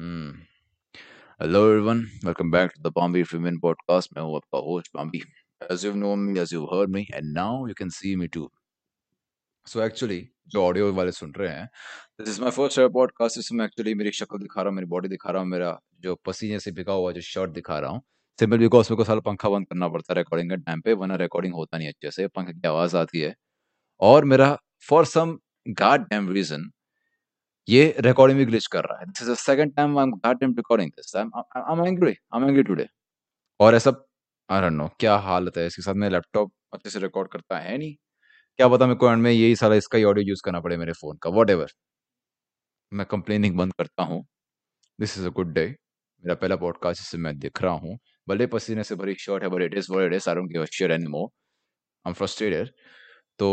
Hello everyone welcome back to the Bombay filmin podcast मैं हूँ आपका host Bombay as you know me as you heard me and now you can see me too so actually जो audio वाले सुन रहे हैं this is my first ever podcast इसमें actually मेरी शक्ल दिखा रहा हूँ, मेरी बॉडी दिखा रहा हूँ, मेरा जो पसीने से भिगा हुआ जो शर्ट दिखा रहा हूँ। सिंपल बिकॉज़ मेरे को सारा पंखा बंद करना पड़ता है रिकॉर्डिंग के टाइम पे, वरना रिकॉर्डिंग होता नहीं अच्छे से, पंखे की आवाज़ आती है। और मेरा for some god damn reason ये रिकॉर्डिंग भी ग्लिच कर रहा है। This is the second time I am god damn recording this I am angry I am angry today और ऐसा आई डोंट नो क्या हालत है इसके साथ? में लैपटॉप अच्छे से रिकॉर्ड करता है नहीं। क्या पता मेरे को एंड में यही सारा इसका ही ऑडियो यूज़ करना पड़े मेरे फ़ोन का। वट मैं कंप्लेनिंग बंद करता हूँ। This is a good day मेरा पहला पॉडकास्ट जिससे मैं दिख रहा हूँ। भले पसीने से भरी शॉर्ट है but it is it is I don't give a shit I am frustrated तो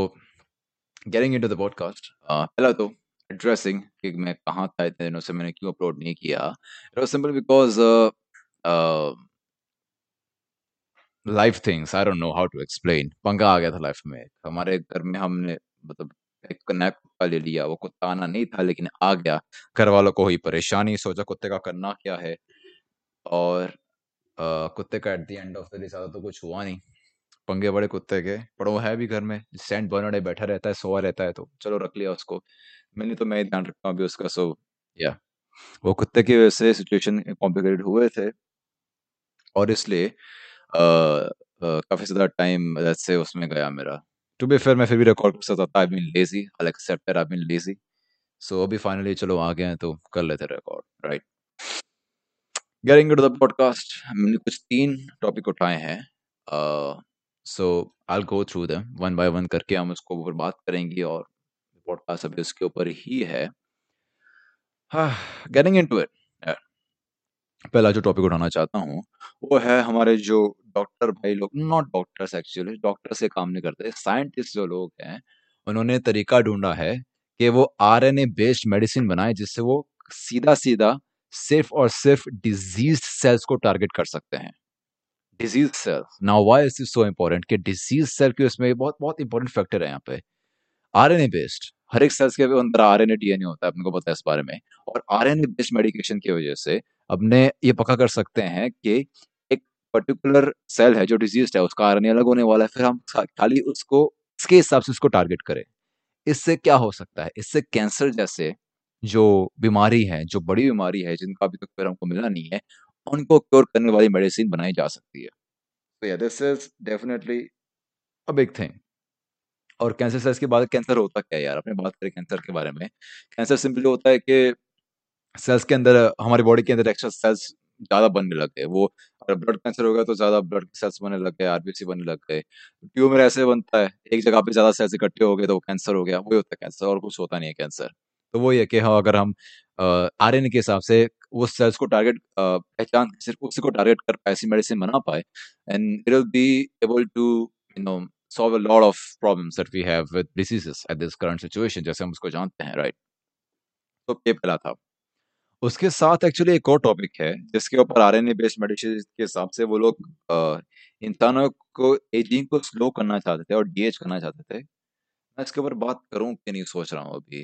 गेटिंग इनटू द पॉडकास्ट पहला तो। एड्रेसिंग कि मैं कहाँ था इतने दिनों से मैंने क्यों अपलोड नहीं किया। It was simple because life things I don't know how to explain पंगा आ गया था लाइफ में। हमारे घर में हमने मतलब एक नया कुत्ता ले लिया। वो कुत्ता आना नहीं था लेकिन आ गया। घर वालों को हुई परेशानी सोचा कुत्ते का करना क्या है? और uh, कुत्ते का at the end of the day ज़्यादा तो कुछ हुआ नहीं। पंगे बड़े कुत्ते के, पर वो है भी घर में सेंट बर्नर्ड बैठा रहता है सोआ रहता है तो चलो रख लिया उसको। मैंने तो मैं ध्यान रखता हूँ अभी उसका सो या वो कुत्ते की वजह से सिचुएशन कॉम्प्लिकेटेड हुए थे, और इसलिए काफ़ी ज़्यादा टाइम से उसमें गया मेरा। टू बी फेयर मैं फिर भी रिकॉर्ड कर सकता था I lazy I accept I been lazy so अभी फाइनली चलो, आ गए हैं तो कर लेते record right getting to the podcast मैंने कुछ तीन टॉपिक उठाए हैं so I go through them one by one करके हम उसको ऊपर बात करेंगे और पॉडकास्ट अभी उसके ऊपर ही है। गेटिंग इनटू इट पहला जो टॉपिक उठाना चाहता हूँ, वो है हमारे जो डॉक्टर भाई लोग नॉट डॉक्टर्स एक्चुअली डॉक्टर से काम नहीं करते साइंटिस्ट जो लोग हैं, उन्होंने तरीका ढूंढा है कि वो R N A based medicine बनाए जिससे वो सीधा सीधा सिर्फ़ और सिर्फ़ डिज़ीज़ सेल्स को टारगेट कर सकते हैं। Disease cells now why is so important कि डिज़ीज़ सेल की उसमें बहुत बहुत इंपॉर्टेंट फैक्टर है यहाँ पे। आर एन ए बेस्ड हर एक सेल्स के अंदर आर एन ए डीएनए होता है, अपने को पता है इस बारे में। और R N A based medication की वजह से अपने ये पक्का कर सकते हैं कि एक पर्टिकुलर सेल है जो डिज़ीज़ है, उसका आर एन ए अलग होने वाला है, फिर हम खाली उसको, इसके हिसाब से उसको टारगेट करें। इससे क्या हो सकता है? इससे कैंसर जैसे जो बीमारी है, जो बड़ी बीमारी है, जिनका अभी तक फिर हमको मिला नहीं है उनको क्योर करने वाली मेडिसिन बनाई जा सकती है। तो yeah this is definitely a big thing और कैंसर सेल्स के बाद कैंसर होता क्या है यार? अपने बात करें कैंसर के बारे में। कैंसर सिंपली होता है कि सेल्स के अंदर हमारी बॉडी के अंदर एक्स्ट्रा सेल्स ज़्यादा बनने लग गए। वो अगर ब्लड कैंसर हो गया तो ज़्यादा ब्लड सेल्स बनने लग गए आरबीसी बनने लग गए। ट्यूमर ऐसे बनता है एक जगह पे ज़्यादा सेल्स इकट्ठे हो गए तो कैंसर हो गया। वही होता है कैंसर और कुछ होता नहीं है कैंसर तो वही है कि हाँ अगर हम आर के हिसाब से वो सेल्स को टारगेट पहचान, सिर्फ़ उसी को टारगेट कर पाए ऐसी मेडिसिन बना पाए and it will be able to you know solve a lot of problems that we have with diseases at this current situation, जैसे हम उसको जानते हैं राइट तो ये पहला था। उसके साथ एक्चुअली एक और टॉपिक है, जिसके ऊपर R N A based medicine के हिसाब से वो लोग इंसानों को एजिंग को स्लो करना चाहते थे और डीएच करना चाहते थे। मैं इसके ऊपर बात करूँ कि नहीं सोच रहा हूँ अभी।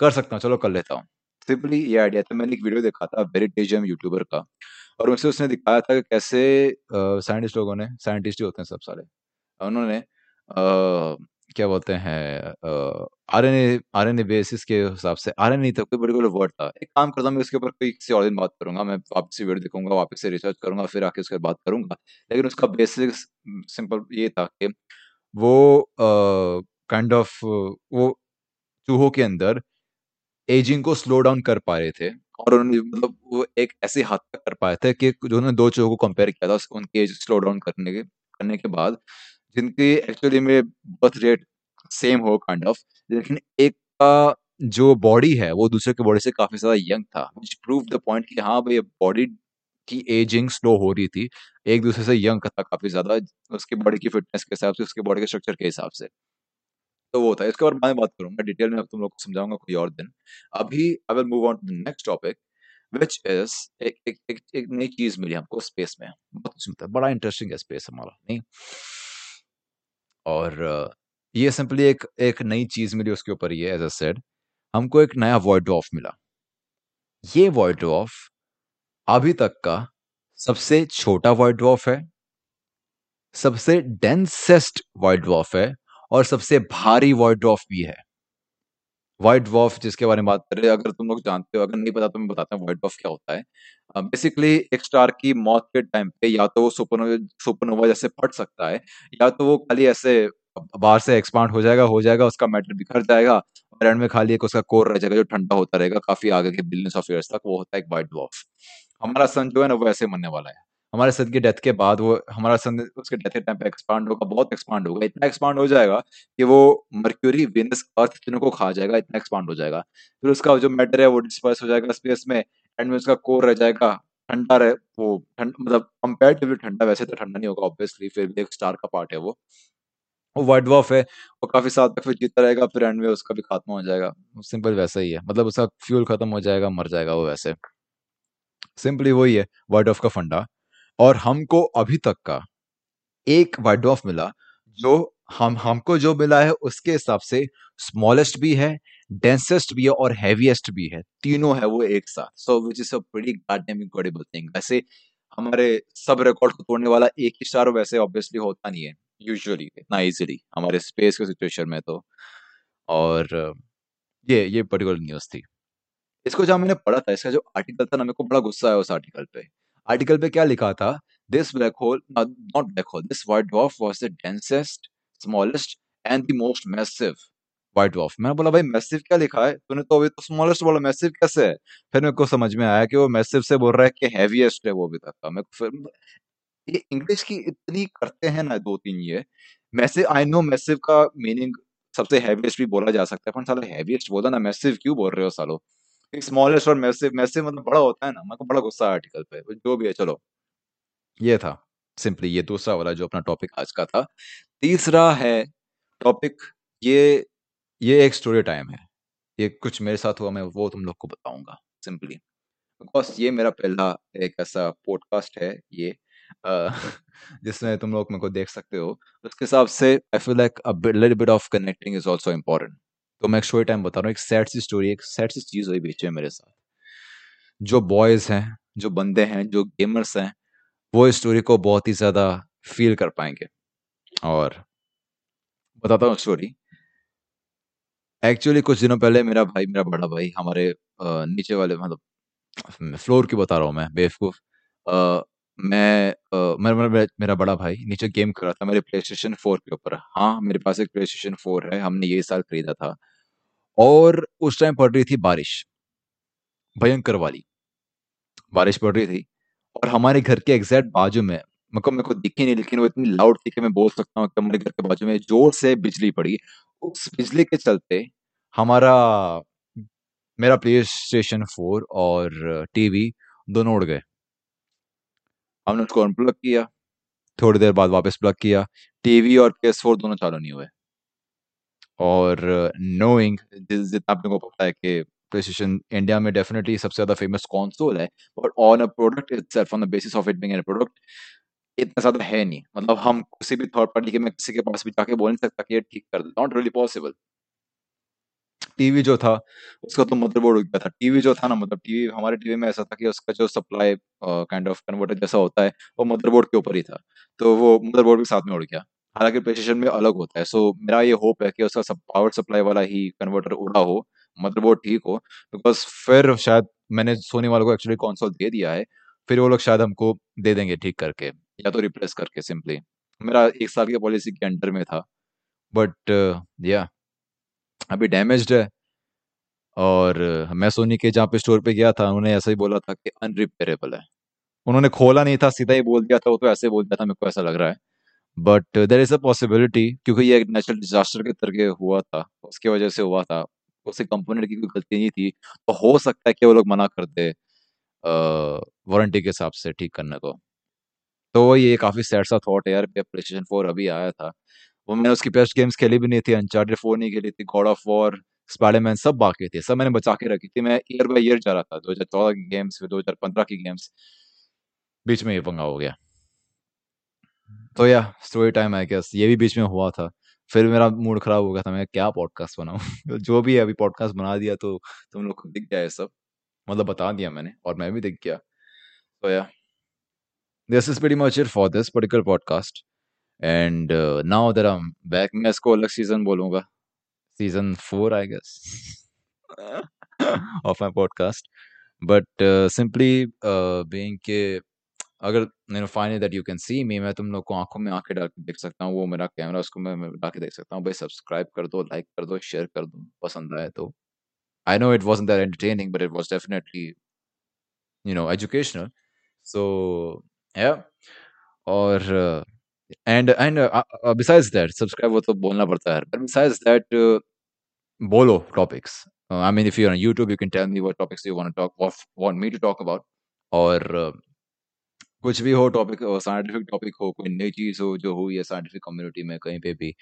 कर सकता हूँ, चलो कर लेता हूँ। सिंपली ये आइडिया था मैंने एक वीडियो देखा था वेरिटेजियम यूट्यूबर का। और उनसे उसने दिखाया था कि कैसे साइंटिस्ट लोगों ने साइंटिस्ट ही होते हैं सब सारे। उन्होंने क्या बोलते हैं R N A R N A basis के हिसाब से आर एन ए था कोई पर्टिकुलर वर्ड था। एक काम करता हूँ मैं इसके ऊपर कोई किसी और दिन बात करूँगा मैं वापस से वीडियो देखूँगा वापस से रिसर्च करूँगा फिर आके उसके बात करूँगा। लेकिन उसका बेसिक सिंपल ये था कि वो kind uh, of kind of, वो चूहों के अंदर एजिंग को स्लो डाउन कर पा रहे थे और उन्होंने मतलब वो एक ऐसे हाथ तक कर पाए थे कि जो उन्होंने दो चीज़ों को कंपेयर किया था उनकी एज स्लो डाउन करने के करने के बाद, जिनकी एक्चुअली में बर्थ रेट सेम हो काइंड ऑफ़ लेकिन एक का जो बॉडी है, वो दूसरे के बॉडी से काफ़ी ज़्यादा यंग था विच प्रूव द पॉइंट कि हाँ भाई बॉडी की एजिंग स्लो हो रही थी, एक दूसरे से यंग था काफ़ी ज़्यादा, उसकी बॉडी की फिटनेस के हिसाब से, उसके बॉडी के स्ट्रक्चर के हिसाब से। तो वो था इसके बारे में बात करूँगा। डिटेल में अब तुम लोग को समझाऊँगा कोई और दिन। अभी I will move on to the next topic which is एक एक एक, एक नई चीज़ मिली हमको स्पेस में। बहुत बड़ा इंटरेस्टिंग है स्पेस हमारा नहीं? और ये सिंपली एक एक नई चीज़ मिली उसके ऊपर ये एज अ सेड हमको एक नया वॉइड डॉफ मिला। ये वॉइड ड्रॉफ अभी तक का सबसे छोटा वॉइड ऑफ़ है सबसे डेंसेस्ट वॉइड ड्रॉफ है और सबसे भारी वॉइड ड्रॉफ भी है। व्हाइट ड्वार्फ जिसके बारे में बात कर रहे हैं, अगर तुम लोग जानते हो, अगर नहीं पता तो मैं बताता हूँ व्हाइट ड्वार्फ क्या होता है। बेसिकली एक स्टार की मौत के टाइम पे या तो वो सुपरनोवा सुपरनोवा जैसे फट सकता है, या तो वो खाली ऐसे बाहर से एक्सपांड हो जाएगा हो जाएगा, उसका मैटर बिखर जाएगा और एंड में खाली एक उसका कोर रह जाएगा जो ठंडा होता रहेगा, काफ़ी आगे के बिलियंस ऑफ़ ईयर्स तक, वो होता है एक व्हाइट ड्वार्फ हमारा सन जो है ना, वो ऐसे मरने वाला है। हमारे सन की डेथ के बाद वो, हमारा सन उसके डेथ के टाइम पे एक्सपांड होगा, बहुत एक्सपांड होगा। इतना एक्सपांड हो जाएगा कि वो मर्क्यूरी वेनस अर्थ तीनों को खा जाएगा, इतना एक्सपांड हो जाएगा। फिर उसका जो मैटर है वो डिस्पर्स हो जाएगा स्पेस में एंड में उसका कोर रह जाएगा। ठंडा रहे, वो ठंड मतलब कंपेरेटिवली ठंडा, वैसे तो ठंडा नहीं होगा ऑब्वियसली फिर भी एक स्टार का पार्ट है वो। वो व्हाइट ड्वार्फ है, वो काफ़ी साल तक फिर जीता रहेगा, फिर एंड में उसका भी खात्मा हो जाएगा। सिंपल वैसा ही है मतलब उसका फ्यूल खत्म हो जाएगा, मर जाएगा वो वैसे। सिंपली वही है व्हाइट ऑफ़ का फंडा। और हमको अभी तक का एक व्हाइट डॉफ मिला, जो हम, हमको जो मिला है, उसके हिसाब से स्मॉलेस्ट भी है डेंसेस्ट भी है और हैवीएस्ट भी है। तीनों है वो एक साथ। सो विच इज़ अ थिंग वैसे हमारे सब रिकॉर्ड को तोड़ने वाला एक ही स्टार वैसे ऑब्वियसली होता नहीं है। यूजुअली इतना इजीली हमारे स्पेस के सिचुएशन में तो। और, ये ये पर्टिकुलर न्यूज़ थी। इसको जब मैंने पढ़ा था, इसका जो आर्टिकल था ना, मेरे को बड़ा गुस्सा है उस आर्टिकल पे। आर्टिकल पे क्या लिखा था? This black hole not black hole this white dwarf was the densest smallest and the most massive white dwarf मैंने बोला, भाई मैसिव क्या लिखा है? तूने तो अभी तो स्मॉलेस्ट बोला मैसिव कैसे है? फिर मेरे को समझ में आया कि वो मैसिव से बोल रहा है कि हैवीएस्ट है वो भी का मैं फिर ये इंग्लिश की इतनी करते हैं ना दो तीन ये मैसिव आई नो मैसिव का मीनिंग सबसे हैवीएस्ट भी बोला जा सकता है, पर साला हैवीएस्ट बोला ना मैसिव क्यों बोल रहे हो सालो? स्मॉलेस्ट और मैसिव मैसिव मतलब बड़ा होता है ना, मेरे को बड़ा गुस्सा आर्टिकल पे जो भी है, चलो। ये था सिंपली ये दूसरा वाला जो अपना टॉपिक आज का था। तीसरा है टॉपिक ये ये एक स्टोरी टाइम है। ये कुछ मेरे साथ हुआ, मैं वो तुम लोग को बताऊँगा सिंपली बिकॉज़ ये मेरा पहला एक ऐसा पॉडकास्ट है, ये जिसमें तुम लोग मेरे को देख सकते हो। उसके हिसाब से I feel like a little bit of connecting is also important तो मैं एक स्टोरी टाइम बता रहा हूँ, एक सैड सी स्टोरी एक सैड सी चीज़ हुई बीच में मेरे साथ। जो बॉयज़ हैं, जो बंदे हैं, जो गेमर्स हैं, वो इस स्टोरी को बहुत ही ज़्यादा फील कर पाएँगे। और बताता हूँ स्टोरी एक्चुअली कुछ दिनों पहले मेरा भाई, मेरा बड़ा भाई हमारे नीचे वाले मतलब फ्लोर की बता रहा हूँ मैं, बेवकूफ़। मैं मेरा मेरा बड़ा भाई नीचे गेम कर रहा था मेरे प्ले स्टेशन फोर के ऊपर। हाँ मेरे पास एक प्ले स्टेशन फोर है, हमने ये साल खरीदा था। और उस टाइम पड़ रही थी बारिश, भयंकर वाली। बारिश पड़ रही थी और हमारे घर के एग्जैक्ट बाजू में मतलब मेरे को दिखी नहीं, लेकिन वो इतनी लाउड थी कि मैं बोल सकता हूँ कि हमारे घर के बाजू में ज़ोर से बिजली पड़ी। उस बिजली के चलते हमारा, मेरा प्ले स्टेशन फोर और टीवी दोनों उड़ गए। हमने उसको अनप्लग किया, थोड़ी देर बाद वापस प्लग किया। टीवी और पी फोर दोनों चालू नहीं हुए। और नोइंग जितना आपने को पता है कि प्लेस्टेशन इंडिया में डेफिनेटली सबसे ज़्यादा फ़ेमस कॉन्सोल है? But on a product itself on the basis of it being a product इतना ज़्यादा है नहीं। मतलब हम किसी भी थर्ड पार्टी के, मैं किसी के पास भी जाके बोल नहीं सकता कि ये ठीक कर दे। नॉट रियली पॉसिबल टीवी जो था, उसका तो मदरबोर्ड हो गया था। टीवी जो था ना मतलब टीवी हमारे टीवी में ऐसा था कि उसका जो सप्लाई काइंड ऑफ़ कन्वर्टर जैसा होता है, वो मदरबोर्ड के ऊपर ही था। तो वो मदरबोर्ड के साथ में उड़ गया। हालाँकि प्लेस्टेशन में अलग होता है। सो so, मेरा ये होप है कि उसका सब पावर सप्लाई वाला ही कन्वर्टर उड़ा हो मतलब वो ठीक हो। बिकॉज़ फिर शायद मैंने सोनी वालों को एक्चुअली कॉन्सोल दे दिया है फिर वो लोग शायद हमको दे देंगे ठीक करके या तो रिप्लेस करके सिंपली मेरा एक साल की पॉलिसी के अंडर में था। बट या uh, अभी डैमेज्ड है। और मैं सोनी के जहाँ पे स्टोर पे गया था उन्होंने ऐसा ही बोला था कि अनरिपेयरेबल है। उन्होंने खोला नहीं था सीधा ही बोल दिया था वो तो ऐसे बोल दिया था मेरे को ऐसा लग रहा है। But there is a possibility क्योंकि ये एक नेचुरल डिजास्टर के तरह हुआ था, उसकी वजह से हुआ था। उसे कंपोनेंट की कोई गलती नहीं थी तो हो सकता है कि वो लोग मना कर दे वारंटी के हिसाब से ठीक करने को। तो ये काफ़ी सैड सा थॉट है यार प्ले स्टेशन फोर अभी आया था। वो मैंने उसकी बेस्ट गेम्स खेली भी नहीं थी अनचार्टेड फोर नहीं खेली थी गॉड ऑफ़ वॉर स्पाइडरमैन सब बाकी थे, सब मैंने बचा के रखी थी। मैं ईयर बाई ईयर जा रहा था 2014 की गेम्स फिर 2015 की गेम्स बीच में ये पंगा हो गया। तो या स्टोरी टाइम आई गेस ये भी बीच में हुआ था। फिर मेरा मूड खराब हो गया था, मैं क्या पॉडकास्ट बनाऊँ? जो भी है अभी पॉडकास्ट बना दिया तो तुम लोग को दिख गया है सब। मतलब बता दिया मैंने और मैं भी देख गया। तो yeah. This is very much it for this particular podcast and now that I back मैं इसको अलग सीज़न बोलूँगा। Season four I guess of my podcast but simply being के अगर you know finally that you can see me मैं तुम लोग को आँखों में आँखें डाल के देख सकता हूँ वो मेरा कैमरा उसको मैं डाल के देख सकता हूँ भाई सब्सक्राइब कर दो लाइक कर दो शेयर कर दो पसंद आए तो। I know it was that entertaining but it was definitely you know educational so yeah और and and besides that subscribe वो तो बोलना पड़ता है बट बिसाइड्स दैट बोलो topics I mean if you YouTube you can tell me what topics you want talk want me to talk about और uh, कुछ भी हो टॉपिक साइंटिफिक टॉपिक हो कोई नई चीज़ हो जो हुई है साइंटिफिक कम्युनिटी में कहीं पे भी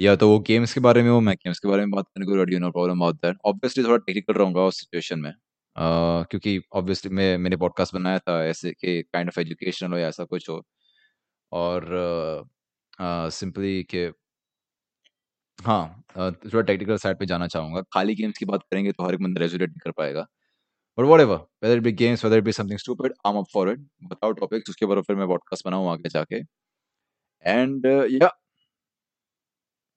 या तो वो गेम्स के बारे में हो मैं गेम्स के बारे में बात करने को ready no problem about that obviously थोड़ा टेक्निकल रहूँगा उस सिचुएशन में uh, क्योंकि ऑब्वियसली मैं मैंने पॉडकास्ट बनाया था ऐसे कि काइंड ऑफ़ एजुकेशनल हो या ऐसा कुछ हो और सिंपली uh, uh, के हाँ थोड़ा टेक्निकल साइड पे जाना चाहूँगा। खाली गेम्स की बात करेंगे तो हर एक बंदा रेजुलेट नहीं कर पाएगा। But whatever whether it be games whether it be something stupid I am up for it बताओ टॉपिक्स उसके बाद फिर मैं पॉडकास्ट बनाऊँ आगे जाके and yeah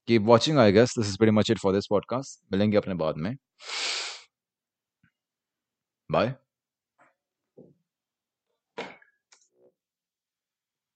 keep watching I guess this is very much it for this podcast मिलेंगे अपने बाद में बाय